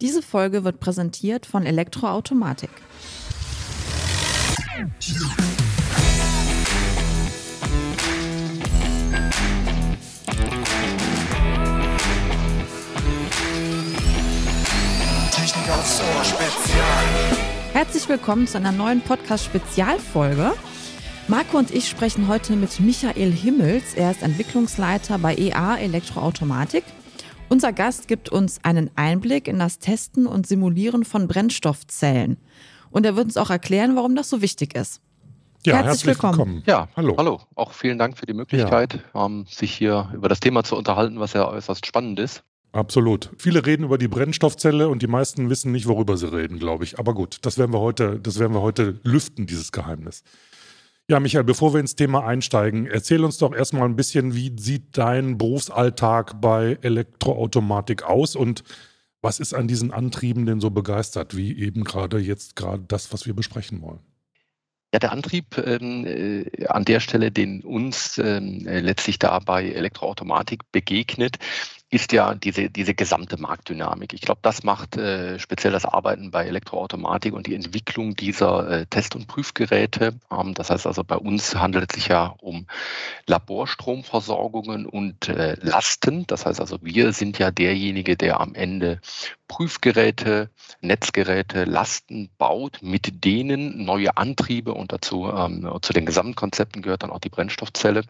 Diese Folge wird präsentiert von Elektroautomatik. Technik aufs Ohr Spezial. Herzlich willkommen zu einer neuen Podcast-Spezialfolge. Marco und ich sprechen heute mit Michael Himmels. Er ist Entwicklungsleiter bei EA Elektroautomatik. Unser Gast gibt uns einen Einblick in das Testen und Simulieren von Brennstoffzellen. Und er wird uns auch erklären, warum das so wichtig ist. Ja, herzlich, herzlich willkommen. willkommen. Ja, Hallo. Hallo. Auch vielen Dank für die Möglichkeit, ähm, sich hier über das Thema zu unterhalten, was ja äußerst spannend ist. Absolut. Viele reden über die Brennstoffzelle und die meisten wissen nicht, worüber sie reden, glaube ich. Aber gut, das werden wir heute, das werden wir heute lüften, dieses Geheimnis. Ja, Michael, bevor wir ins Thema einsteigen, erzähl uns doch erstmal ein bisschen, wie sieht dein Berufsalltag bei Elektroautomatik aus und was ist an diesen Antrieben denn so begeistert, wie eben gerade jetzt gerade das, was wir besprechen wollen? Ja, der Antrieb ähm, äh, an der Stelle, den uns ähm, äh, letztlich da bei Elektroautomatik begegnet, ist ja diese, diese gesamte Marktdynamik. Ich glaube, das macht äh, speziell das Arbeiten bei Elektroautomatik und die Entwicklung dieser äh, Test- und Prüfgeräte. Ähm, das heißt also, bei uns handelt es sich ja um Laborstromversorgungen und äh, Lasten. Das heißt also, wir sind ja derjenige, der am Ende Prüfgeräte, Netzgeräte, Lasten baut, mit denen neue Antriebe und dazu ähm, zu den Gesamtkonzepten gehört dann auch die Brennstoffzelle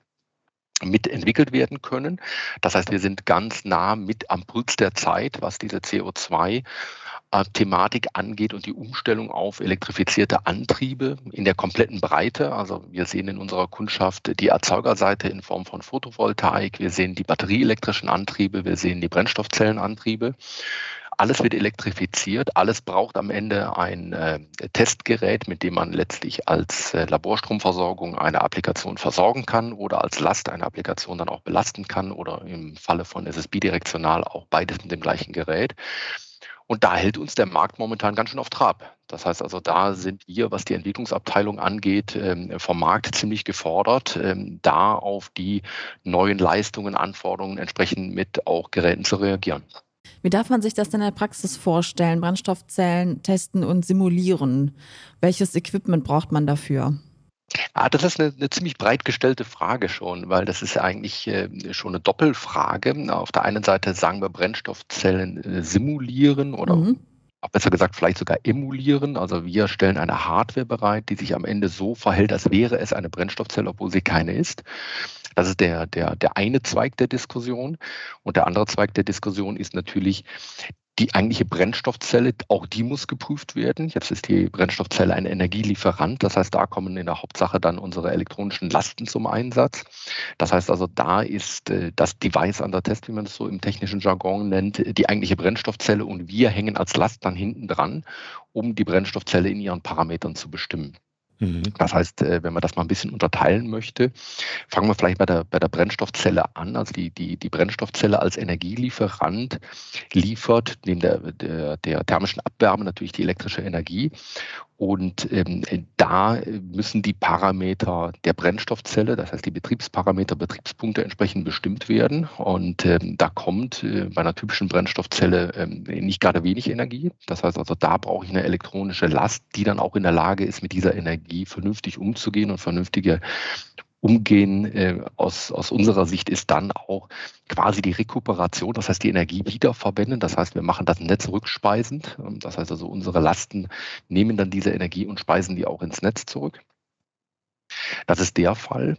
mitentwickelt werden können. Das heißt, wir sind ganz nah mit am Puls der Zeit, was diese CO2 Thematik angeht und die Umstellung auf elektrifizierte Antriebe in der kompletten Breite. Also wir sehen in unserer Kundschaft die Erzeugerseite in Form von Photovoltaik, wir sehen die batterieelektrischen Antriebe, wir sehen die Brennstoffzellenantriebe. Alles wird elektrifiziert, alles braucht am Ende ein äh, Testgerät, mit dem man letztlich als äh, Laborstromversorgung eine Applikation versorgen kann oder als Last eine Applikation dann auch belasten kann oder im Falle von SSB direktional auch beides mit dem gleichen Gerät. Und da hält uns der Markt momentan ganz schön auf Trab. Das heißt also, da sind wir, was die Entwicklungsabteilung angeht, ähm, vom Markt ziemlich gefordert, ähm, da auf die neuen Leistungen, Anforderungen entsprechend mit auch Geräten zu reagieren. Wie darf man sich das denn in der Praxis vorstellen? Brennstoffzellen testen und simulieren. Welches Equipment braucht man dafür? Ah, das ist eine, eine, ziemlich breit gestellte Frage schon, weil das ist ja eigentlich äh, schon eine Doppelfrage. Auf der einen Seite sagen wir Brennstoffzellen äh, simulieren oder Mhm. Besser gesagt vielleicht sogar emulieren. Also wir stellen eine Hardware bereit, die sich am Ende so verhält, als wäre es eine Brennstoffzelle, obwohl sie keine ist. Das ist der, der, der eine Zweig der Diskussion. Und der andere Zweig der Diskussion ist natürlich die eigentliche Brennstoffzelle, auch die muss geprüft werden. Jetzt ist die Brennstoffzelle ein Energielieferant. Das heißt, da kommen in der Hauptsache dann unsere elektronischen Lasten zum Einsatz. Das heißt also, da ist äh, das Device an der Test, wie man es so im technischen Jargon nennt, die eigentliche Brennstoffzelle und wir hängen als Last dann hinten dran, um die Brennstoffzelle in ihren Parametern zu bestimmen. Mhm. Das heißt, äh, wenn man das mal ein bisschen unterteilen möchte, fangen wir vielleicht bei der, bei der Brennstoffzelle an. Also die, die, die Brennstoffzelle als Energielieferant liefert neben der, der, der thermischen Abwärme natürlich die elektrische Energie. Und ähm, da müssen die Parameter der Brennstoffzelle, das heißt die Betriebsparameter, Betriebspunkte entsprechend bestimmt werden. Und ähm, da kommt äh, bei einer typischen Brennstoffzelle ähm, nicht gerade wenig Energie. Das heißt also, da brauche ich eine elektronische Last, die dann auch in der Lage ist, mit dieser Energie vernünftig umzugehen und vernünftige Umgehen äh, aus, aus unserer Sicht ist dann auch quasi die Rekuperation, das heißt die Energie wiederverwenden. Das heißt, wir machen das Netz rückspeisend. Ähm, Das heißt also, unsere Lasten nehmen dann diese Energie und speisen die auch ins Netz zurück. Das ist der Fall.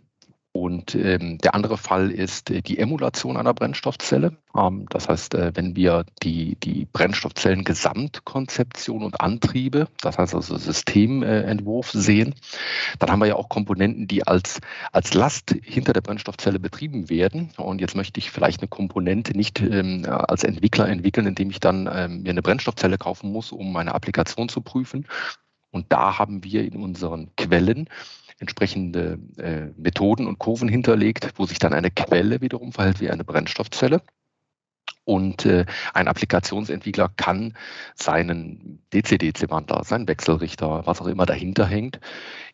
Und ähm, der andere Fall ist äh, die Emulation einer Brennstoffzelle. Ähm, das heißt, äh, wenn wir die, die Brennstoffzellen Gesamtkonzeption und Antriebe, das heißt also Systementwurf sehen, dann haben wir ja auch Komponenten, die als, als Last hinter der Brennstoffzelle betrieben werden. Und jetzt möchte ich vielleicht eine Komponente nicht ähm, als Entwickler entwickeln, indem ich dann ähm, mir eine Brennstoffzelle kaufen muss, um meine Applikation zu prüfen. Und da haben wir in unseren Quellen entsprechende äh, Methoden und Kurven hinterlegt, wo sich dann eine Quelle wiederum verhält wie eine Brennstoffzelle. Und äh, ein Applikationsentwickler kann seinen DC-DC-Wandler, seinen Wechselrichter, was auch immer dahinter hängt,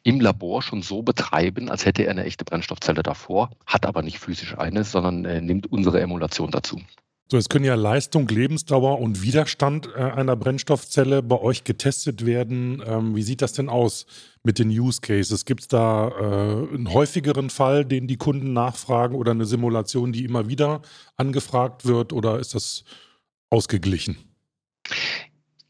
im Labor schon so betreiben, als hätte er eine echte Brennstoffzelle davor, hat aber nicht physisch eine, sondern äh, nimmt unsere Emulation dazu. So, es können ja Leistung, Lebensdauer und Widerstand äh, einer Brennstoffzelle bei euch getestet werden. Ähm, wie sieht das denn aus mit den Use Cases? Gibt es da äh, einen häufigeren Fall, den die Kunden nachfragen oder eine Simulation, die immer wieder angefragt wird oder ist das ausgeglichen?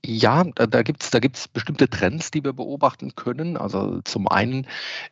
Ja, da, da gibt es da gibt's bestimmte Trends, die wir beobachten können. Also zum einen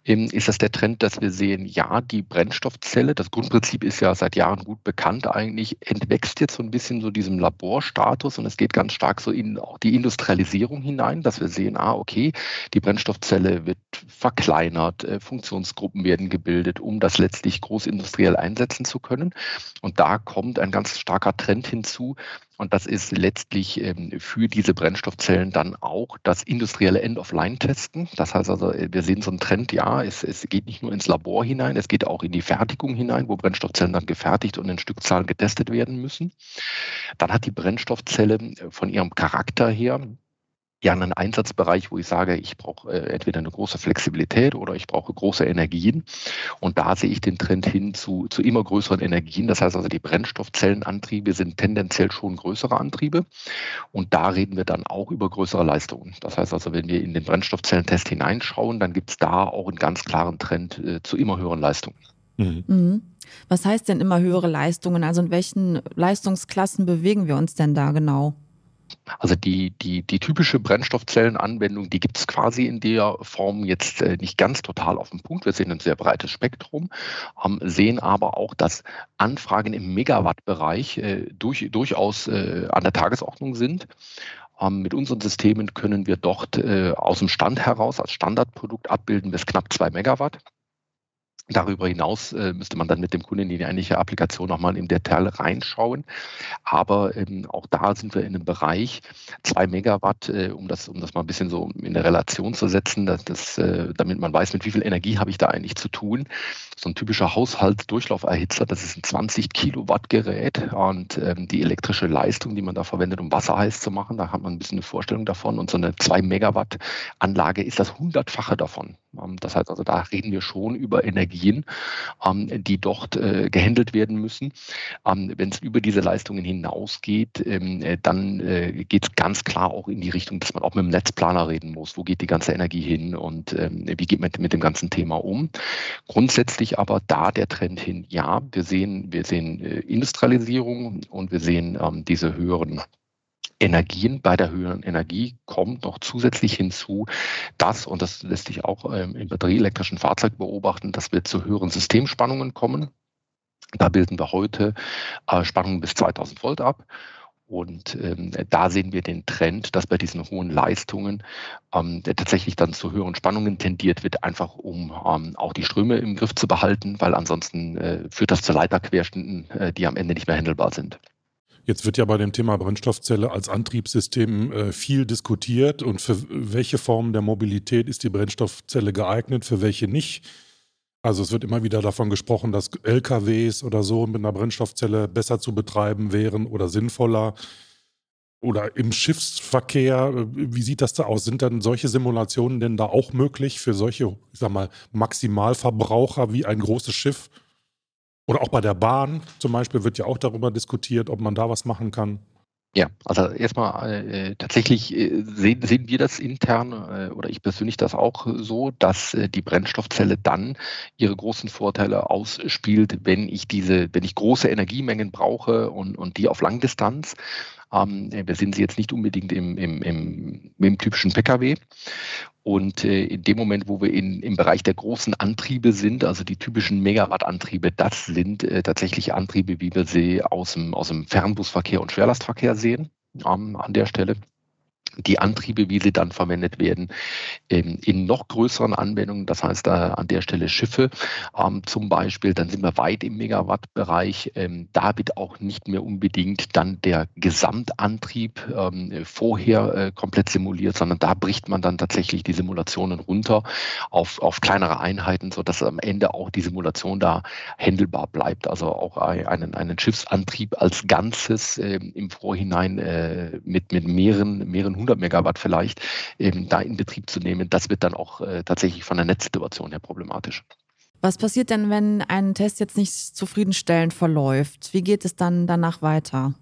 ähm, ist das der Trend, dass wir sehen, ja, die Brennstoffzelle, das Grundprinzip ist ja seit Jahren gut bekannt eigentlich, entwächst jetzt so ein bisschen so diesem Laborstatus und es geht ganz stark so in auch die Industrialisierung hinein, dass wir sehen, ah, okay, die Brennstoffzelle wird verkleinert, äh, Funktionsgruppen werden gebildet, um das letztlich großindustriell einsetzen zu können. Und da kommt ein ganz starker Trend hinzu, und das ist letztlich ähm, für diese Brennstoffzellen dann auch das industrielle End-of-Line-Testen. Das heißt also, äh, wir sehen so einen Trend, ja, es, es geht nicht nur ins Labor hinein, es geht auch in die Fertigung hinein, wo Brennstoffzellen dann gefertigt und in Stückzahlen getestet werden müssen. Dann hat die Brennstoffzelle äh, von ihrem Charakter her ja einen Einsatzbereich, wo ich sage, ich brauche äh, entweder eine große Flexibilität oder ich brauche große Energien. Und da sehe ich den Trend hin zu, zu immer größeren Energien. Das heißt also, die Brennstoffzellenantriebe sind tendenziell schon größere Antriebe. Und da reden wir dann auch über größere Leistungen. Das heißt also, wenn wir in den Brennstoffzellentest hineinschauen, dann gibt es da auch einen ganz klaren Trend äh, zu immer höheren Leistungen. Mhm. Mhm. Was heißt denn immer höhere Leistungen? Also in welchen Leistungsklassen bewegen wir uns denn da genau? Also die, die, die typische Brennstoffzellenanwendung, die gibt es quasi in der Form jetzt äh, nicht ganz total auf dem Punkt. Wir sehen ein sehr breites Spektrum, ähm, sehen aber auch, dass Anfragen im Megawattbereich äh, durch, durchaus äh, an der Tagesordnung sind. Ähm, mit unseren Systemen können wir dort aus dem Stand heraus als Standardprodukt abbilden bis knapp zwei Megawatt. Darüber hinaus äh, müsste man dann mit dem Kunden in die eigentliche Applikation nochmal im Detail reinschauen. Aber ähm, auch da sind wir in einem Bereich, zwei Megawatt, äh, um, das, um das mal ein bisschen so in der Relation zu setzen, dass das, äh, damit man weiß, mit wie viel Energie habe ich da eigentlich zu tun. So ein typischer Haushaltsdurchlauferhitzer, das ist ein 20 Kilowatt Gerät und ähm, die elektrische Leistung, die man da verwendet, um Wasser heiß zu machen, da hat man ein bisschen eine Vorstellung davon. Und so eine 2 Megawatt Anlage ist das hundertfache davon. Ähm, das heißt also, da reden wir schon über Energien, ähm, die dort äh, gehandelt werden müssen. Ähm, Wenn es über diese Leistungen hinausgeht, äh, dann äh, geht es ganz klar auch in die Richtung, dass man auch mit dem Netzplaner reden muss. Wo geht die ganze Energie hin und wie geht man mit dem ganzen Thema um? Grundsätzlich aber da der Trend hin, ja, wir sehen, wir sehen Industrialisierung und wir sehen diese höheren Energien, bei der höheren Energie kommt noch zusätzlich hinzu, dass, und das lässt sich auch ähm, im batterieelektrischen Fahrzeug beobachten, dass wir zu höheren Systemspannungen kommen. Da bilden wir heute äh, Spannungen bis 2000 Volt ab. Und ähm, da sehen wir den Trend, dass bei diesen hohen Leistungen ähm, tatsächlich dann zu höheren Spannungen tendiert wird, einfach um ähm, auch die Ströme im Griff zu behalten, weil ansonsten äh, führt das zu Leiterquerständen, äh, die am Ende nicht mehr handelbar sind. Jetzt wird ja bei dem Thema Brennstoffzelle als Antriebssystem äh, viel diskutiert und für welche Form der Mobilität ist die Brennstoffzelle geeignet, für welche nicht. Also es wird immer wieder davon gesprochen, dass LKWs oder so mit einer Brennstoffzelle besser zu betreiben wären oder sinnvoller. Oder im Schiffsverkehr, wie sieht das da aus? Sind dann solche Simulationen denn da auch möglich für solche, ich sag mal, Maximalverbraucher wie ein großes Schiff? Oder auch bei der Bahn zum Beispiel wird ja auch darüber diskutiert, ob man da was machen kann. Ja, also erstmal äh, tatsächlich äh, sehen, sehen wir das intern äh, oder ich persönlich das auch so, dass äh, die Brennstoffzelle dann ihre großen Vorteile ausspielt, wenn ich diese, wenn ich große Energiemengen brauche und, und die auf Langdistanz. Ähm, wir sehen sie jetzt nicht unbedingt im, im, im, im typischen Pkw. Und äh, in dem Moment, wo wir in, im Bereich der großen Antriebe sind, also die typischen Megawatt-Antriebe, das sind äh, tatsächlich Antriebe, wie wir sie aus dem, aus dem Fernbusverkehr und Schwerlastverkehr sehen ähm, an der Stelle die Antriebe, wie sie dann verwendet werden, ähm, in noch größeren Anwendungen, das heißt an der Stelle Schiffe ähm, zum Beispiel, dann sind wir weit im Megawattbereich. Ähm, da wird auch nicht mehr unbedingt dann der Gesamtantrieb vorher äh, komplett simuliert, sondern da bricht man dann tatsächlich die Simulationen runter auf, auf kleinere Einheiten, sodass am Ende auch die Simulation da händelbar bleibt. Also auch einen, einen Schiffsantrieb als Ganzes im Vorhinein äh, mit, mit mehreren, mehreren 100 Megawatt vielleicht, eben da in Betrieb zu nehmen, das wird dann auch äh, tatsächlich von der Netzsituation her problematisch. Was passiert denn, wenn ein Test jetzt nicht zufriedenstellend verläuft? Wie geht es dann danach weiter?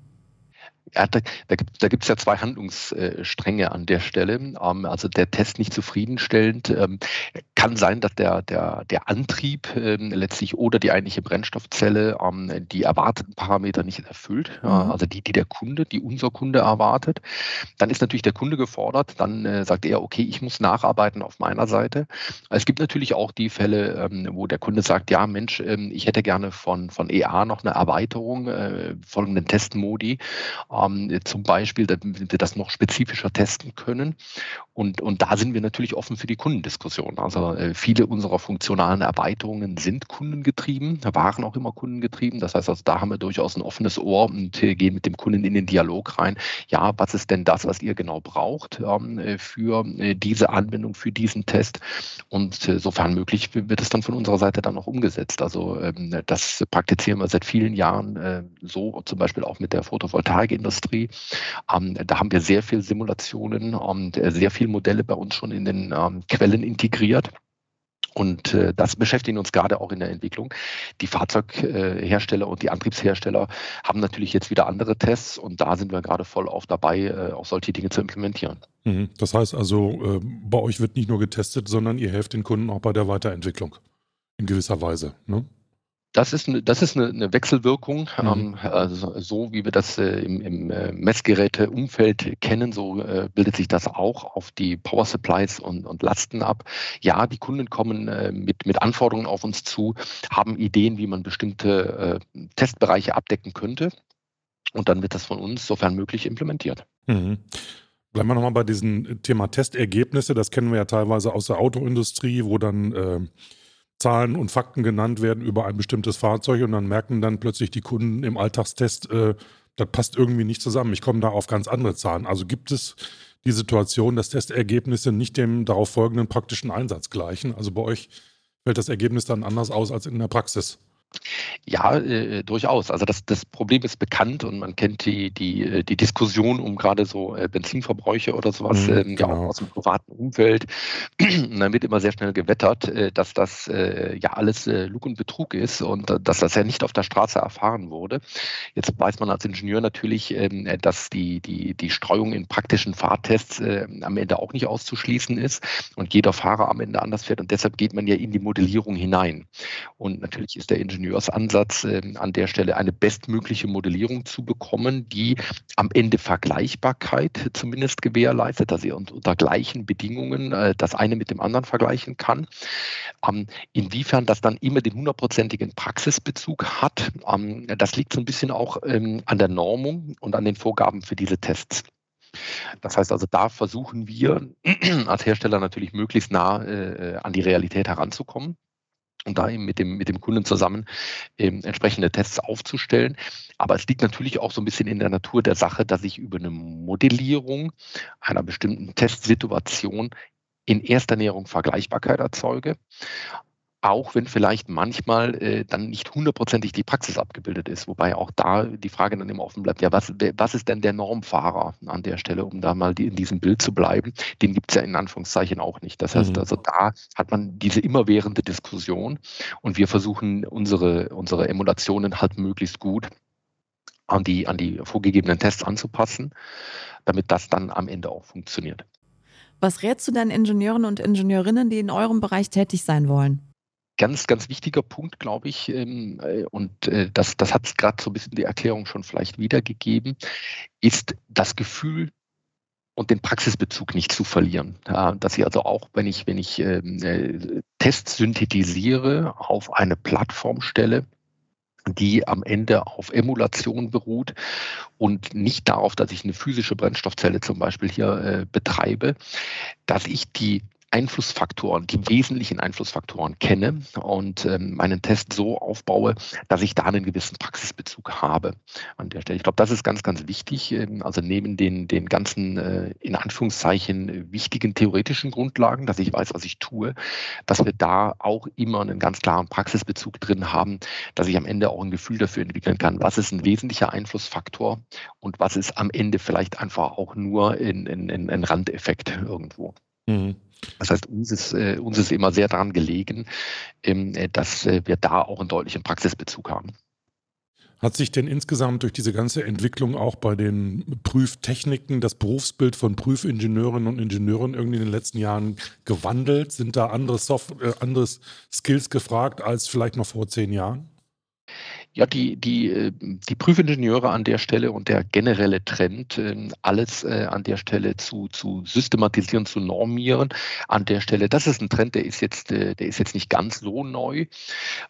Ja, da, da gibt es ja zwei Handlungsstränge an der Stelle. Ähm, also der Test nicht zufriedenstellend. Ähm, kann sein, dass der, der, der Antrieb ähm, letztlich oder die eigentliche Brennstoffzelle die erwarteten Parameter nicht erfüllt. Mhm. Also die, die der Kunde, die unser Kunde erwartet. Dann ist natürlich der Kunde gefordert. Dann äh, sagt er, okay, ich muss nacharbeiten auf meiner Seite. Es gibt natürlich auch die Fälle, wo der Kunde sagt, ja Mensch, ich hätte gerne von, von EA noch eine Erweiterung, äh, folgenden Testmodi ähm, zum Beispiel, damit wir das noch spezifischer testen können. Und, und da sind wir natürlich offen für die Kundendiskussion. Also äh, viele unserer funktionalen Erweiterungen sind kundengetrieben, waren auch immer kundengetrieben. Das heißt, also, da haben wir durchaus ein offenes Ohr und äh, gehen mit dem Kunden in den Dialog rein. Ja, was ist denn das, was ihr genau braucht ähm, äh, für äh, diese Anwendung, für diesen Test? Und äh, sofern möglich wird es dann von unserer Seite dann auch umgesetzt. Also ähm, das praktizieren wir seit vielen Jahren äh, so, zum Beispiel auch mit der Photovoltaikindustrie. Ähm, da haben wir sehr viel Simulationen und sehr viel Modelle bei uns schon in den ähm, Quellen integriert. Und äh, das beschäftigt uns gerade auch in der Entwicklung. Die Fahrzeughersteller und die Antriebshersteller haben natürlich jetzt wieder andere Tests und da sind wir gerade voll auf dabei, äh, auch solche Dinge zu implementieren. Mhm. Das heißt also, äh, bei euch wird nicht nur getestet, sondern ihr helft den Kunden auch bei der Weiterentwicklung in gewisser Weise. Ne? Das ist, eine, das ist eine, eine Wechselwirkung. Mhm. Ähm, also so wie wir das äh, im, im äh, Messgeräteumfeld kennen, so äh, bildet sich das auch auf die Power Supplies und, und Lasten ab. Ja, die Kunden kommen äh, mit, mit Anforderungen auf uns zu, haben Ideen, wie man bestimmte äh, Testbereiche abdecken könnte. Und dann wird das von uns, sofern möglich, implementiert. Mhm. Bleiben wir nochmal bei diesem Thema Testergebnisse. Das kennen wir ja teilweise aus der Autoindustrie, wo dann Zahlen und Fakten genannt werden über ein bestimmtes Fahrzeug und dann merken dann plötzlich die Kunden im Alltagstest, äh, das passt irgendwie nicht zusammen. Ich komme da auf ganz andere Zahlen. Also gibt es die Situation, dass Testergebnisse nicht dem darauf folgenden praktischen Einsatz gleichen. Also bei euch fällt das Ergebnis dann anders aus als in der Praxis. Ja, äh, durchaus. Also das, das Problem ist bekannt und man kennt die, die, äh, die Diskussion um gerade so äh, Benzinverbräuche oder sowas, mhm, ähm, ja auch genau. aus dem privaten Umfeld. Und dann wird immer sehr schnell gewettert, äh, dass das äh, ja alles äh, Lug und Betrug ist und dass das ja nicht auf der Straße erfahren wurde. Jetzt weiß man als Ingenieur natürlich, ähm, dass die, die, die Streuung in praktischen Fahrtests am Ende auch nicht auszuschließen ist und jeder Fahrer am Ende anders fährt und deshalb geht man ja in die Modellierung hinein. Und natürlich ist der Ingenieur Ingenieursansatz äh, an der Stelle eine bestmögliche Modellierung zu bekommen, die am Ende Vergleichbarkeit zumindest gewährleistet, dass ihr unter gleichen Bedingungen äh, das eine mit dem anderen vergleichen kann. Ähm, inwiefern das dann immer den hundertprozentigen Praxisbezug hat, ähm, das liegt so ein bisschen auch ähm, an der Normung und an den Vorgaben für diese Tests. Das heißt also, da versuchen wir als Hersteller natürlich möglichst nah äh, an die Realität heranzukommen und da eben mit dem, mit dem Kunden zusammen ähm, entsprechende Tests aufzustellen. Aber es liegt natürlich auch so ein bisschen in der Natur der Sache, dass ich über eine Modellierung einer bestimmten Testsituation in erster Näherung Vergleichbarkeit erzeuge auch wenn vielleicht manchmal äh, dann nicht hundertprozentig die Praxis abgebildet ist. Wobei auch da die Frage dann immer offen bleibt, ja, was, was ist denn der Normfahrer an der Stelle, um da mal die, in diesem Bild zu bleiben? Den gibt es ja in Anführungszeichen auch nicht. Das heißt mhm. also, da hat man diese immerwährende Diskussion und wir versuchen unsere, unsere Emulationen halt möglichst gut an die, an die vorgegebenen Tests anzupassen, damit das dann am Ende auch funktioniert. Was rätst du denn Ingenieuren und Ingenieurinnen, die in eurem Bereich tätig sein wollen? Ganz, ganz wichtiger Punkt, glaube ich, ähm, äh, und äh, das, das hat gerade so ein bisschen die Erklärung schon vielleicht wiedergegeben, ist das Gefühl und den Praxisbezug nicht zu verlieren. Ja, dass ich also auch, wenn ich, wenn ich ähm, äh, Tests synthetisiere, auf eine Plattform stelle, die am Ende auf Emulation beruht und nicht darauf, dass ich eine physische Brennstoffzelle zum Beispiel hier äh, betreibe, dass ich die Einflussfaktoren, die wesentlichen Einflussfaktoren kenne und ähm, meinen Test so aufbaue, dass ich da einen gewissen Praxisbezug habe an der Stelle. Ich glaube, das ist ganz, ganz wichtig. Ähm, also neben den, den ganzen, äh, in Anführungszeichen, wichtigen theoretischen Grundlagen, dass ich weiß, was ich tue, dass wir da auch immer einen ganz klaren Praxisbezug drin haben, dass ich am Ende auch ein Gefühl dafür entwickeln kann, was ist ein wesentlicher Einflussfaktor und was ist am Ende vielleicht einfach auch nur ein, ein, ein Randeffekt irgendwo. Mhm. Das heißt, uns ist, äh, uns ist immer sehr daran gelegen, ähm, äh, dass äh, wir da auch einen deutlichen Praxisbezug haben. Hat sich denn insgesamt durch diese ganze Entwicklung auch bei den Prüftechniken das Berufsbild von Prüfingenieurinnen und Ingenieuren irgendwie in den letzten Jahren gewandelt? Sind da andere, Soft äh, andere Skills gefragt als vielleicht noch vor zehn Jahren? Ja, die, die, äh, die Prüfingenieure an der Stelle und der generelle Trend, ähm, alles äh, an der Stelle zu, zu systematisieren, zu normieren, an der Stelle, das ist ein Trend, der ist jetzt, äh, der ist jetzt nicht ganz so neu.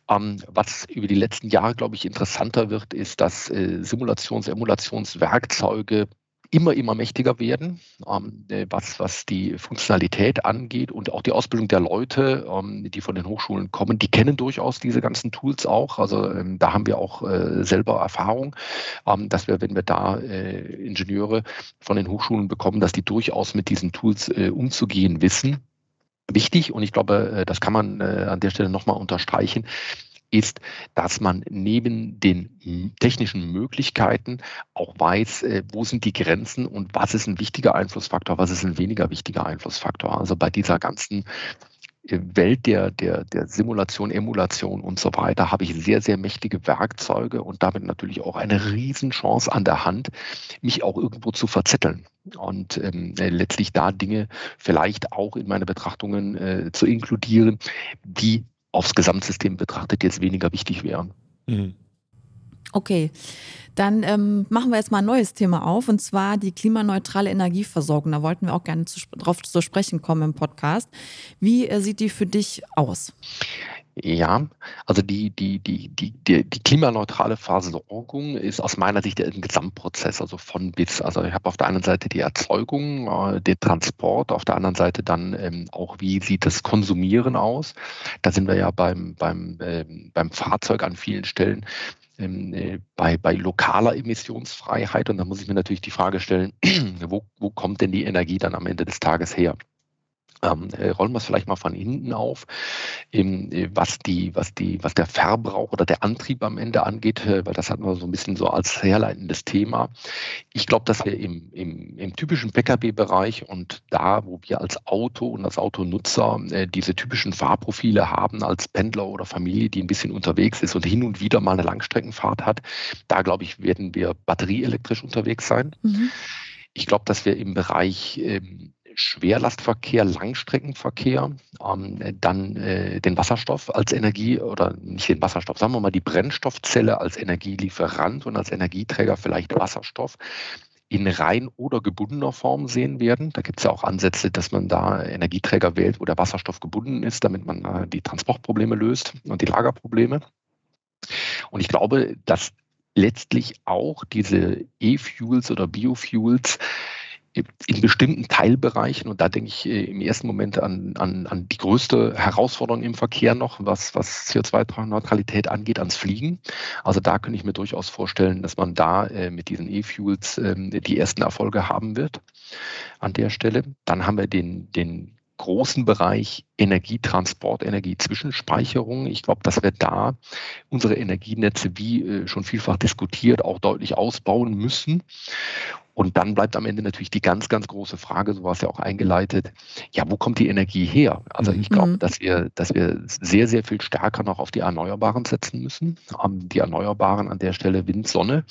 Ähm, was über die letzten Jahre, glaube ich, interessanter wird, ist, dass Simulations-, Emulationswerkzeuge immer, immer mächtiger werden, ähm, äh, was, was die Funktionalität angeht und auch die Ausbildung der Leute, ähm, die von den Hochschulen kommen, die kennen durchaus diese ganzen Tools auch. Also ähm, da haben wir auch äh, selber Erfahrung, ähm, dass wir, wenn wir da äh, Ingenieure von den Hochschulen bekommen, dass die durchaus mit diesen Tools äh, umzugehen wissen wichtig und ich glaube, äh, das kann man äh, an der Stelle nochmal unterstreichen ist, dass man neben den technischen Möglichkeiten auch weiß, äh, wo sind die Grenzen und was ist ein wichtiger Einflussfaktor, was ist ein weniger wichtiger Einflussfaktor. Also bei dieser ganzen äh, Welt der, der, der Simulation, Emulation und so weiter habe ich sehr, sehr mächtige Werkzeuge und damit natürlich auch eine Riesenchance an der Hand, mich auch irgendwo zu verzetteln und ähm, äh, letztlich da Dinge vielleicht auch in meine Betrachtungen äh, zu inkludieren, die aufs Gesamtsystem betrachtet jetzt weniger wichtig wären. Mhm. Okay, dann ähm, machen wir jetzt mal ein neues Thema auf und zwar die klimaneutrale Energieversorgung. Da wollten wir auch gerne zu, drauf zu sprechen kommen im Podcast. Wie äh, sieht die für dich aus? Ja, also die, die, die, die, die, die klimaneutrale Versorgung ist aus meiner Sicht ein Gesamtprozess, also von bis. Also ich habe auf der einen Seite die Erzeugung, äh, den Transport, auf der anderen Seite dann ähm, auch, wie sieht das Konsumieren aus. Da sind wir ja beim, beim, ähm, beim Fahrzeug an vielen Stellen ähm, äh, bei, bei lokaler Emissionsfreiheit. Und da muss ich mir natürlich die Frage stellen, wo, wo kommt denn die Energie dann am Ende des Tages her? Ähm, äh, rollen wir es vielleicht mal von hinten auf, ähm, was, die, was, die, was der Verbrauch oder der Antrieb am Ende angeht, äh, weil das hatten wir so ein bisschen so als herleitendes Thema. Ich glaube, dass wir im, im, im typischen Pkw-Bereich und da, wo wir als Auto und als Autonutzer äh, diese typischen Fahrprofile haben, als Pendler oder Familie, die ein bisschen unterwegs ist und hin und wieder mal eine Langstreckenfahrt hat, da glaube ich, werden wir batterieelektrisch unterwegs sein. Mhm. Ich glaube, dass wir im Bereich ähm, Schwerlastverkehr, Langstreckenverkehr, ähm, dann äh, den Wasserstoff als Energie oder nicht den Wasserstoff, sagen wir mal die Brennstoffzelle als Energielieferant und als Energieträger vielleicht Wasserstoff in rein oder gebundener Form sehen werden. Da gibt es ja auch Ansätze, dass man da Energieträger wählt, wo der Wasserstoff gebunden ist, damit man äh, die Transportprobleme löst und die Lagerprobleme. Und ich glaube, dass letztlich auch diese E-Fuels oder Biofuels in bestimmten Teilbereichen, und da denke ich äh, im ersten Moment an, an, an die größte Herausforderung im Verkehr noch, was, was CO2-Neutralität angeht, ans Fliegen. Also da könnte ich mir durchaus vorstellen, dass man da äh, mit diesen E-Fuels äh, die ersten Erfolge haben wird an der Stelle. Dann haben wir den, den großen Bereich Energietransport, Energiezwischenspeicherung. Ich glaube, dass wir da unsere Energienetze, wie äh, schon vielfach diskutiert, auch deutlich ausbauen müssen. Und dann bleibt am Ende natürlich die ganz, ganz große Frage, so war es ja auch eingeleitet, ja, wo kommt die Energie her? Also ich glaube, mhm. dass wir, dass wir sehr, sehr viel stärker noch auf die Erneuerbaren setzen müssen. Ähm, die Erneuerbaren an der Stelle Wind, Sonne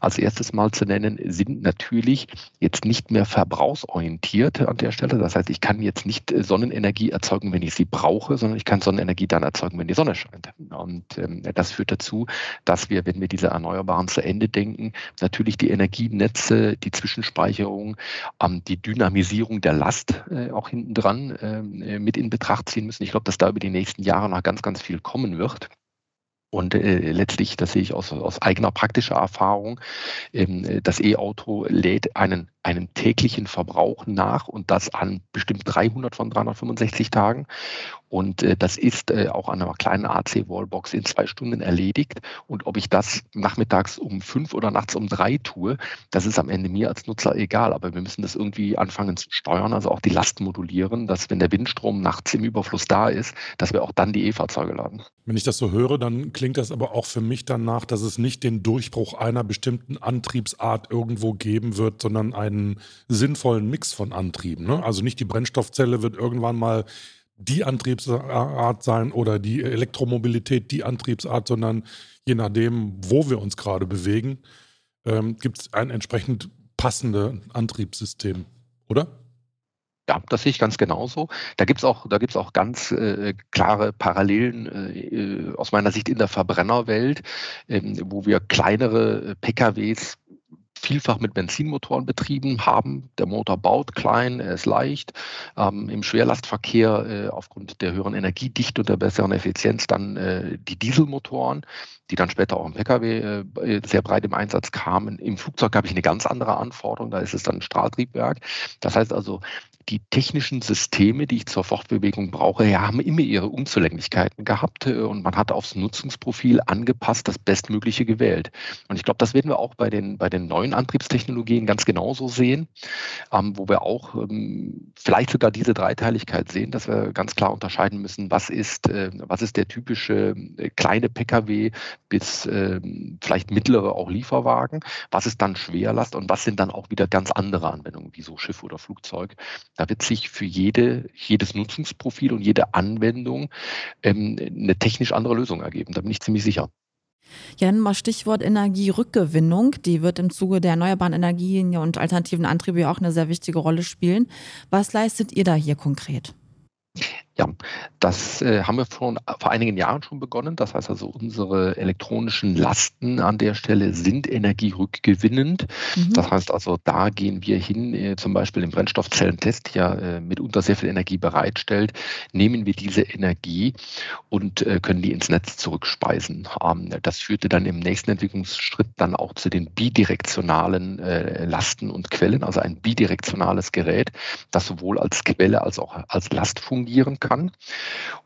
als erstes Mal zu nennen, sind natürlich jetzt nicht mehr verbrauchsorientiert an der Stelle. Das heißt, ich kann jetzt nicht äh, Sonnenenergie erzeugen, wenn ich sie brauche, sondern ich kann Sonnenenergie dann erzeugen, wenn die Sonne scheint. Und ähm, das führt dazu, dass wir, wenn wir diese Erneuerbaren zu Ende denken, natürlich die Energienetze, die Zwischenspeicherung, ähm, die Dynamisierung der Last äh, auch hinten dran ähm, äh, mit in Betracht ziehen müssen. Ich glaube, dass da über die nächsten Jahre noch ganz, ganz viel kommen wird. Und äh, letztlich, das sehe ich aus, aus eigener praktischer Erfahrung, ähm, das E-Auto lädt einen, einen täglichen Verbrauch nach und das an bestimmt 300 von 365 Tagen. Und äh, das ist äh, auch an einer kleinen AC-Wallbox in zwei Stunden erledigt. Und ob ich das nachmittags um fünf oder nachts um drei tue, das ist am Ende mir als Nutzer egal. Aber wir müssen das irgendwie anfangen zu steuern, also auch die Last modulieren, dass wenn der Windstrom nachts im Überfluss da ist, dass wir auch dann die E-Fahrzeuge laden. Wenn ich das so höre, dann klingt das aber auch für mich danach, dass es nicht den Durchbruch einer bestimmten Antriebsart irgendwo geben wird, sondern einen sinnvollen Mix von Antrieben. Ne? Also nicht die Brennstoffzelle wird irgendwann mal die Antriebsart sein oder die Elektromobilität die Antriebsart, sondern je nachdem, wo wir uns gerade bewegen, ähm, gibt es ein entsprechend passendes Antriebssystem, oder? Ja, das sehe ich ganz genauso. Da gibt es auch, auch ganz äh, klare Parallelen äh, aus meiner Sicht in der Verbrennerwelt, ähm, wo wir kleinere äh, PKWs vielfach mit Benzinmotoren betrieben haben. Der Motor baut klein, er ist leicht. Ähm, Im Schwerlastverkehr äh, aufgrund der höheren Energiedichte und der besseren Effizienz dann äh, die Dieselmotoren, die dann später auch im Pkw äh, sehr breit im Einsatz kamen. Im Flugzeug habe ich eine ganz andere Anforderung, da ist es dann ein Strahltriebwerk. Das heißt also, die technischen Systeme, die ich zur Fortbewegung brauche, ja, haben immer ihre Unzulänglichkeiten gehabt äh, und man hat aufs Nutzungsprofil angepasst das Bestmögliche gewählt. Und ich glaube, das werden wir auch bei den, bei den neuen Antriebstechnologien ganz genauso sehen, ähm, wo wir auch ähm, vielleicht sogar diese Dreiteiligkeit sehen, dass wir ganz klar unterscheiden müssen, was ist, äh, was ist der typische äh, kleine Pkw bis äh, vielleicht mittlere auch Lieferwagen, was ist dann Schwerlast und was sind dann auch wieder ganz andere Anwendungen, wie so Schiff oder Flugzeug. Da wird sich für jede, jedes Nutzungsprofil und jede Anwendung ähm, eine technisch andere Lösung ergeben. Da bin ich ziemlich sicher. Ja, mal Stichwort Energierückgewinnung. Die wird im Zuge der erneuerbaren Energien und alternativen Antriebe auch eine sehr wichtige Rolle spielen. Was leistet ihr da hier konkret? Ja, das äh, haben wir vor, vor einigen Jahren schon begonnen. Das heißt also, unsere elektronischen Lasten an der Stelle sind energierückgewinnend. Mhm. Das heißt also, da gehen wir hin, äh, zum Beispiel im Brennstoffzellentest, ja äh, mitunter sehr viel Energie bereitstellt, nehmen wir diese Energie und äh, können die ins Netz zurückspeisen. Ähm, das führte dann im nächsten Entwicklungsschritt dann auch zu den bidirektionalen äh, Lasten und Quellen, also ein bidirektionales Gerät, das sowohl als Quelle als auch als Last fungieren kann kann.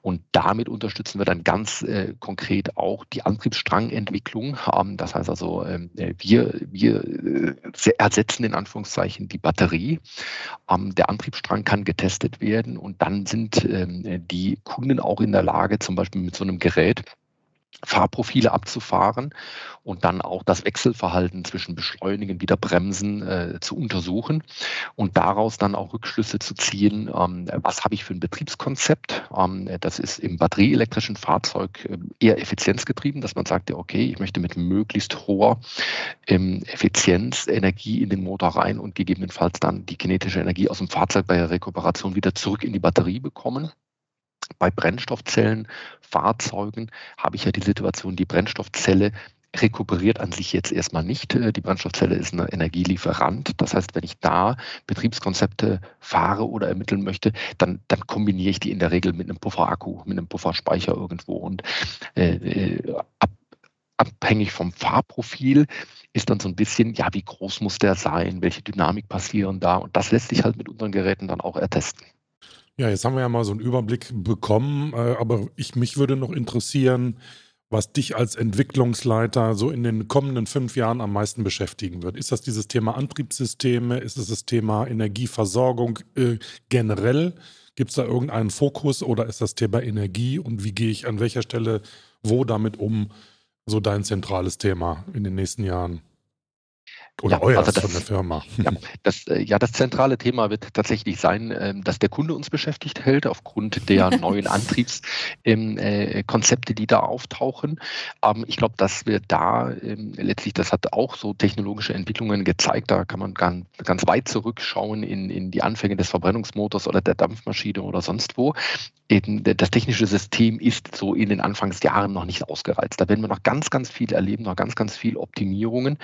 Und damit unterstützen wir dann ganz äh, konkret auch die Antriebsstrangentwicklung. Ähm, das heißt also, ähm, äh, wir, wir äh, ersetzen in Anführungszeichen die Batterie. Ähm, der Antriebsstrang kann getestet werden und dann sind ähm, die Kunden auch in der Lage, zum Beispiel mit so einem Gerät Fahrprofile abzufahren und dann auch das Wechselverhalten zwischen Beschleunigen, wieder Bremsen äh, zu untersuchen und daraus dann auch Rückschlüsse zu ziehen, ähm, was habe ich für ein Betriebskonzept. Ähm, das ist im batterieelektrischen Fahrzeug äh, eher effizienzgetrieben, dass man sagt, ja, okay, ich möchte mit möglichst hoher ähm, Effizienz Energie in den Motor rein und gegebenenfalls dann die kinetische Energie aus dem Fahrzeug bei der Rekuperation wieder zurück in die Batterie bekommen. Bei Brennstoffzellen, Fahrzeugen habe ich ja die Situation, die Brennstoffzelle rekuperiert an sich jetzt erstmal nicht. Äh, die Brennstoffzelle ist ein Energielieferant. Das heißt, wenn ich da Betriebskonzepte fahre oder ermitteln möchte, dann, dann kombiniere ich die in der Regel mit einem Pufferakku, mit einem Pufferspeicher irgendwo. Und äh, äh ab, abhängig vom Fahrprofil ist dann so ein bisschen, ja, wie groß muss der sein, welche Dynamik passieren da. Und das lässt sich halt mit unseren Geräten dann auch ertesten. Ja, jetzt haben wir ja mal so einen Überblick bekommen, äh, aber ich, mich würde noch interessieren, was dich als Entwicklungsleiter so in den kommenden fünf Jahren am meisten beschäftigen wird. Ist das dieses Thema Antriebssysteme? Ist es das Thema Energieversorgung äh, generell? Gibt es da irgendeinen Fokus oder ist das Thema Energie und wie gehe ich an welcher Stelle wo damit um? So dein zentrales Thema in den nächsten Jahren. Oder ja, euer also das, von der Firma. Ja das, äh, ja, das zentrale Thema wird tatsächlich sein, ähm, dass der Kunde uns beschäftigt hält, aufgrund der neuen Antriebskonzepte, die da auftauchen. Ähm, ich glaube, dass wir da ähm, letztlich, das hat auch so technologische Entwicklungen gezeigt, da kann man ganz, ganz weit zurückschauen in, in die Anfänge des Verbrennungsmotors oder der Dampfmaschine oder sonst wo. Eben das technische System ist so in den Anfangsjahren noch nicht ausgereizt. Da werden wir noch ganz, ganz viel erleben, noch ganz, ganz viel Optimierungen.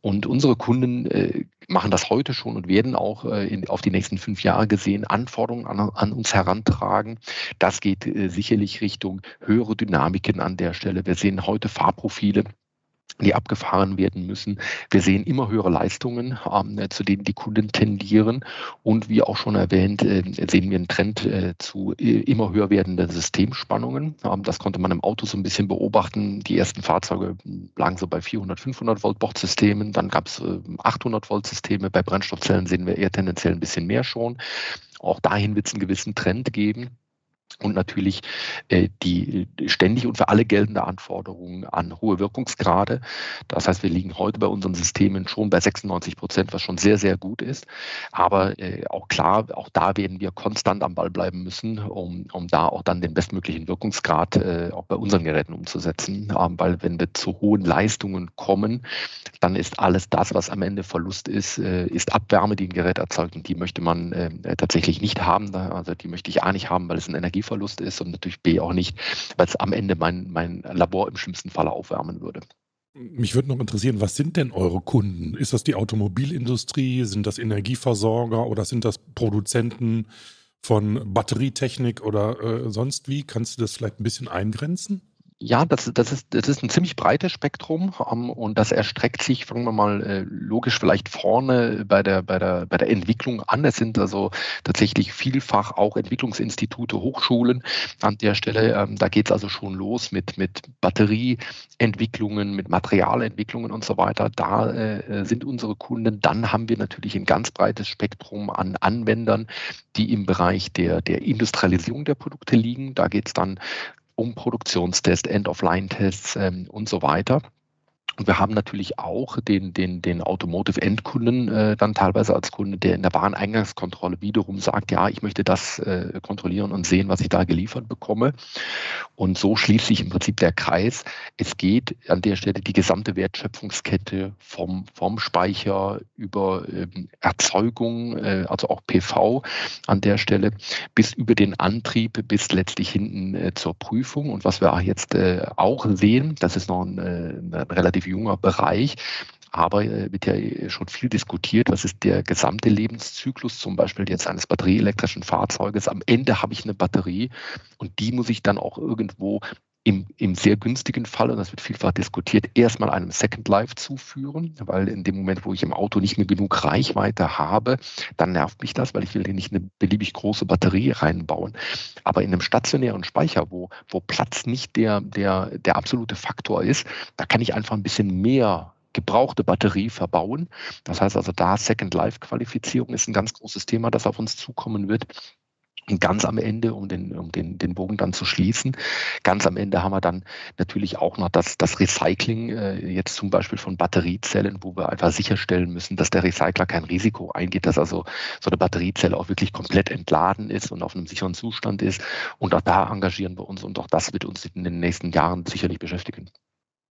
Und unsere Kunden äh, machen das heute schon und werden auch äh, in, auf die nächsten fünf Jahre gesehen Anforderungen an, an uns herantragen. Das geht äh, sicherlich Richtung höhere Dynamiken an der Stelle. Wir sehen heute Fahrprofile die abgefahren werden müssen. Wir sehen immer höhere Leistungen, ähm, zu denen die Kunden tendieren. Und wie auch schon erwähnt, äh, sehen wir einen Trend äh, zu äh, immer höher werdenden Systemspannungen. Ähm, das konnte man im Auto so ein bisschen beobachten. Die ersten Fahrzeuge lagen so bei 400, 500 Volt Bordsystemen. Dann gab es 800 Volt Systeme. Bei Brennstoffzellen sehen wir eher tendenziell ein bisschen mehr schon. Auch dahin wird es einen gewissen Trend geben und natürlich äh, die ständig und für alle geltende Anforderungen an hohe Wirkungsgrade. Das heißt, wir liegen heute bei unseren Systemen schon bei 96 Prozent, was schon sehr, sehr gut ist. Aber äh, auch klar, auch da werden wir konstant am Ball bleiben müssen, um, um da auch dann den bestmöglichen Wirkungsgrad äh, auch bei unseren Geräten umzusetzen. Ähm, weil wenn wir zu hohen Leistungen kommen, dann ist alles das, was am Ende Verlust ist, äh, ist Abwärme, die ein Gerät erzeugt und die möchte man äh, tatsächlich nicht haben. Also die möchte ich A nicht haben, weil es ein Energie Energieverlust ist und natürlich B auch nicht, weil es am Ende mein, mein Labor im schlimmsten Falle aufwärmen würde. Mich würde noch interessieren, was sind denn eure Kunden? Ist das die Automobilindustrie, sind das Energieversorger oder sind das Produzenten von Batterietechnik oder äh, sonst wie? Kannst du das vielleicht ein bisschen eingrenzen? Ja, das, das, ist, das ist ein ziemlich breites Spektrum um, ähm, und das erstreckt sich, fangen wir mal äh, logisch vielleicht vorne bei der, bei, der, bei der Entwicklung an. Es sind also tatsächlich vielfach auch Entwicklungsinstitute, Hochschulen an der Stelle. Ähm, da geht es also schon los mit, mit Batterieentwicklungen, mit Materialentwicklungen und so weiter. Da äh, sind unsere Kunden. Dann haben wir natürlich ein ganz breites Spektrum an Anwendern, die im Bereich der, der Industrialisierung der Produkte liegen. Da geht es dann um Produktionstests, End-of-Line-Tests ähm, und so weiter. Und wir haben natürlich auch den, den, den Automotive-Endkunden äh, dann teilweise als Kunde, der in der Wareneingangskontrolle wiederum sagt, ja, ich möchte das äh, kontrollieren und sehen, was ich da geliefert bekomme. Und so schließt sich im Prinzip der Kreis. Es geht an der Stelle die gesamte Wertschöpfungskette vom, vom Speicher über ähm, Erzeugung, äh, also auch PV an der Stelle, bis über den Antrieb, bis letztlich hinten äh, zur Prüfung. Und was wir jetzt äh, auch sehen, das ist noch ein, äh, ein relativ relativ junger Bereich. Aber äh, wird ja schon viel diskutiert, was ist der gesamte Lebenszyklus zum Beispiel jetzt eines batterieelektrischen Fahrzeuges. Am Ende habe ich eine Batterie und die muss ich dann auch irgendwo im, im sehr günstigen Fall, und das wird vielfach diskutiert, erstmal einem Second Life zuführen, weil in dem Moment, wo ich im Auto nicht mehr genug Reichweite habe, dann nervt mich das, weil ich will hier nicht eine beliebig große Batterie reinbauen. Aber in einem stationären Speicher, wo, wo Platz nicht der, der, der absolute Faktor ist, da kann ich einfach ein bisschen mehr gebrauchte Batterie verbauen. Das heißt also, da Second Life Qualifizierung ist ein ganz großes Thema, das auf uns zukommen wird. Ganz am Ende, um den, um den, den Bogen dann zu schließen, ganz am Ende haben wir dann natürlich auch noch das, das Recycling, äh, jetzt zum Beispiel von Batteriezellen, wo wir einfach sicherstellen müssen, dass der Recycler kein Risiko eingeht, dass also so eine Batteriezelle auch wirklich komplett entladen ist und auf einem sicheren Zustand ist. Und auch da engagieren wir uns und auch das wird uns in den nächsten Jahren sicherlich beschäftigen.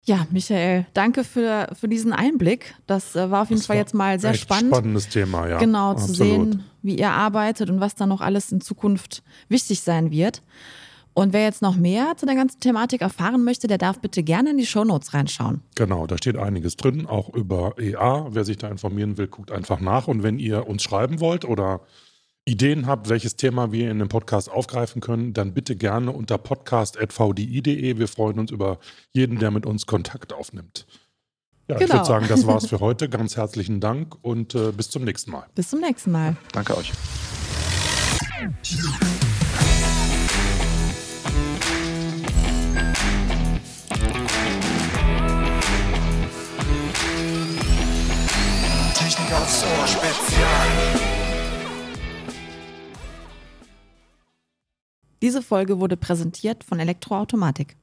Ja, Michael, danke für, für diesen Einblick. Das äh, war auf jeden das Fall jetzt mal sehr spannend. Spannendes Thema, ja. Genau, Absolut. zu sehen, wie ihr arbeitet und was da noch alles in Zukunft wichtig sein wird. Und wer jetzt noch mehr zu der ganzen Thematik erfahren möchte, der darf bitte gerne in die Shownotes reinschauen. Genau, da steht einiges drin, auch über EA. Wer sich da informieren will, guckt einfach nach. Und wenn ihr uns schreiben wollt oder Ideen habt, welches Thema wir in dem Podcast aufgreifen können, dann bitte gerne unter podcast.vdi.de. Wir freuen uns über jeden, der mit uns Kontakt aufnimmt. Ja, genau. ich würde sagen, das war's für heute. Ganz herzlichen Dank und äh, bis zum nächsten Mal. Bis zum nächsten Mal. Danke euch. Technik aufs Ohr Spezial. Diese Folge wurde präsentiert von Elektroautomatik.